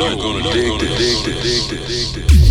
you're gonna dig this.